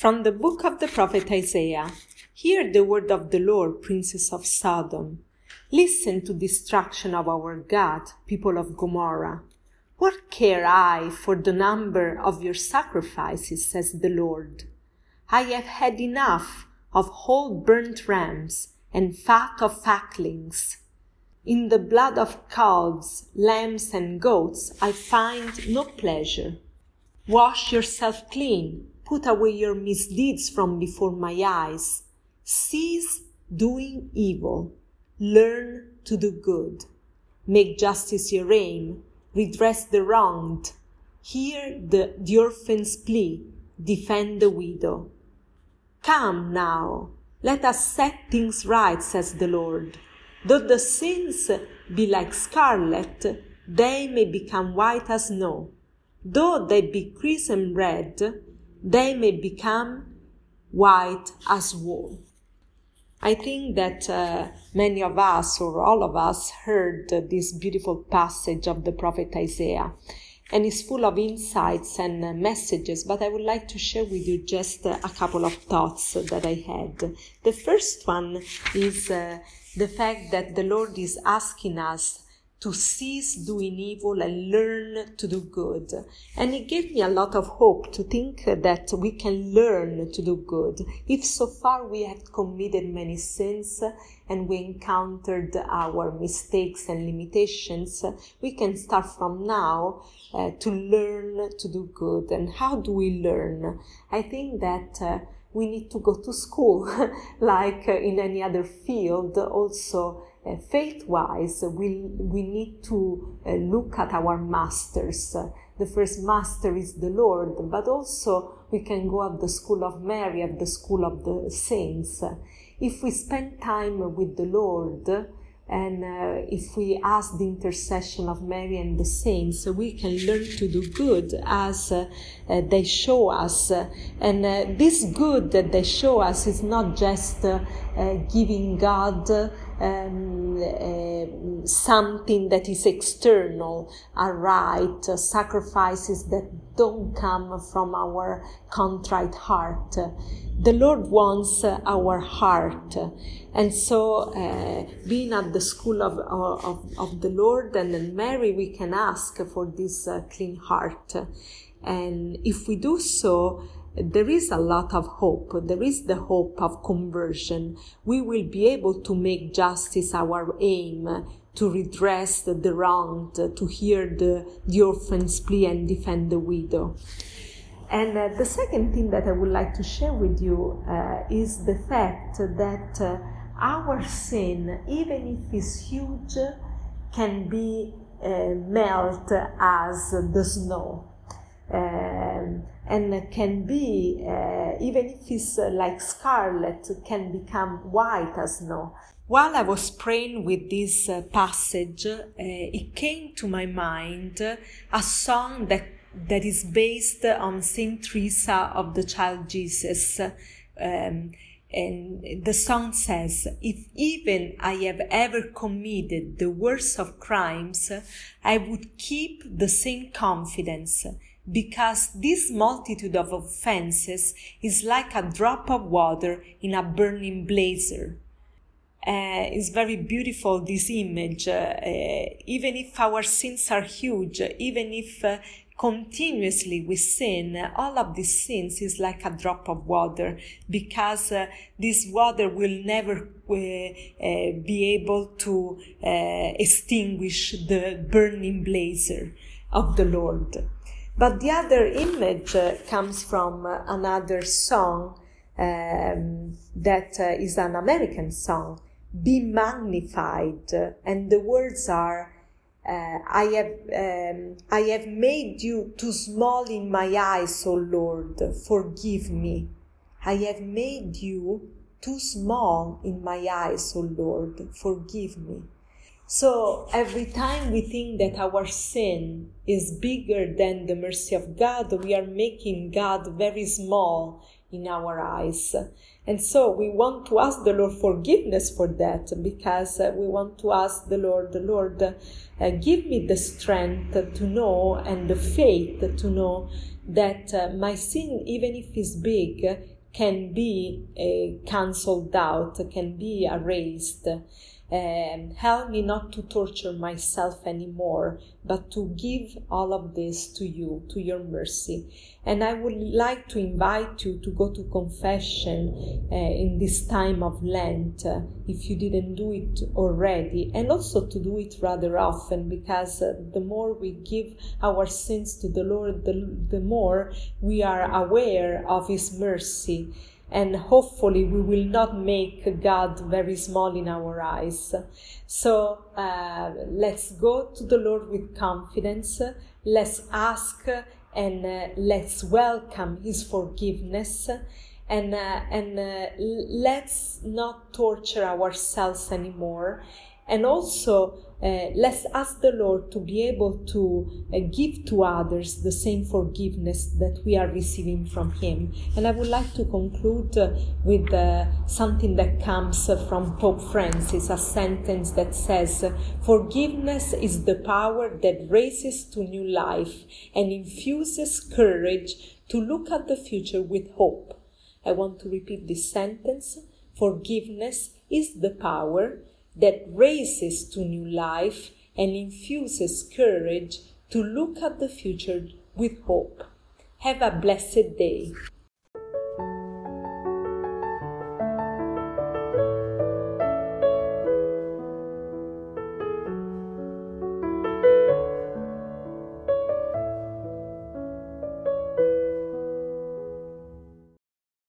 From the book of the prophet Isaiah Hear the word of the Lord, princes of Sodom. Listen to destruction of our God, people of Gomorrah. What care I for the number of your sacrifices, says the Lord? I have had enough of whole burnt rams and fat of fatlings. In the blood of calves, lambs, and goats I find no pleasure. Wash yourself clean Put away your misdeeds from before my eyes. Cease doing evil. Learn to do good. Make justice your aim. Redress the wronged. Hear the, the orphan's plea. Defend the widow. Come now. Let us set things right, says the Lord. Though the sins be like scarlet, they may become white as snow. Though they be crimson red, they may become white as wool. I think that uh, many of us, or all of us, heard this beautiful passage of the prophet Isaiah, and it's full of insights and uh, messages. But I would like to share with you just uh, a couple of thoughts that I had. The first one is uh, the fact that the Lord is asking us to cease doing evil and learn to do good. And it gave me a lot of hope to think that we can learn to do good. If so far we have committed many sins and we encountered our mistakes and limitations, we can start from now uh, to learn to do good. And how do we learn? I think that uh, we need to go to school like in any other field also uh, faith wise, we, we need to uh, look at our masters. the first master is the Lord, but also we can go at the school of Mary, at the school of the saints. If we spend time with the Lord, and uh, if we ask the intercession of Mary and the saints, we can learn to do good as uh, uh, they show us. and uh, this good that they show us is not just uh, giving God um, uh, something that is external, a right, uh, sacrifices that don't come from our contrite heart. The Lord wants our heart. And so, uh, being at the school of, of, of the Lord and Mary, we can ask for this uh, clean heart. And if we do so, there is a lot of hope. There is the hope of conversion. We will be able to make justice our aim, to redress the wronged, to hear the, the orphan's plea and defend the widow. And uh, the second thing that I would like to share with you uh, is the fact that uh, our sin, even if it's huge, can be uh, melt as the snow. Um, and can be, uh, even if it's uh, like scarlet, can become white as snow. While I was praying with this uh, passage, uh, it came to my mind a song that, that is based on Saint Teresa of the Child Jesus. Um, and the song says, If even I have ever committed the worst of crimes, I would keep the same confidence because this multitude of offenses is like a drop of water in a burning blazer. Uh, it's very beautiful this image. Uh, uh, even if our sins are huge, even if uh, continuously we sin, all of these sins is like a drop of water because uh, this water will never uh, be able to extinguish the burning blazer of the Lord. But the other image uh, comes from uh, another song um, that uh, is an American song, Be Magnified. And the words are, uh, I have, um, I have made you too small in my eyes, O Lord, forgive me. I have made you too small in my eyes, O Lord, forgive me. So every time we think that our sin is bigger than the mercy of God, we are making God very small in our eyes. And so we want to ask the Lord forgiveness for that because uh, we want to ask the Lord, the Lord, uh, give me the strength to know and the faith to know that uh, my sin, even if it's big, can be uh, cancelled out, can be erased. Um, help me not to torture myself anymore, but to give all of this to you, to your mercy. And I would like to invite you to go to confession uh, in this time of Lent, uh, if you didn't do it already, and also to do it rather often, because uh, the more we give our sins to the Lord, the, the more we are aware of His mercy and hopefully we will not make God very small in our eyes. So uh, let's go to the Lord with confidence. Let's ask and uh, let's welcome His forgiveness. And, uh, and uh, let's not torture ourselves anymore. And also, uh, let's ask the Lord to be able to uh, give to others the same forgiveness that we are receiving from Him. And I would like to conclude uh, with uh, something that comes from Pope Francis, a sentence that says, Forgiveness is the power that raises to new life and infuses courage to look at the future with hope. I want to repeat this sentence. Forgiveness is the power that raises to new life and infuses courage to look at the future with hope. Have a blessed day.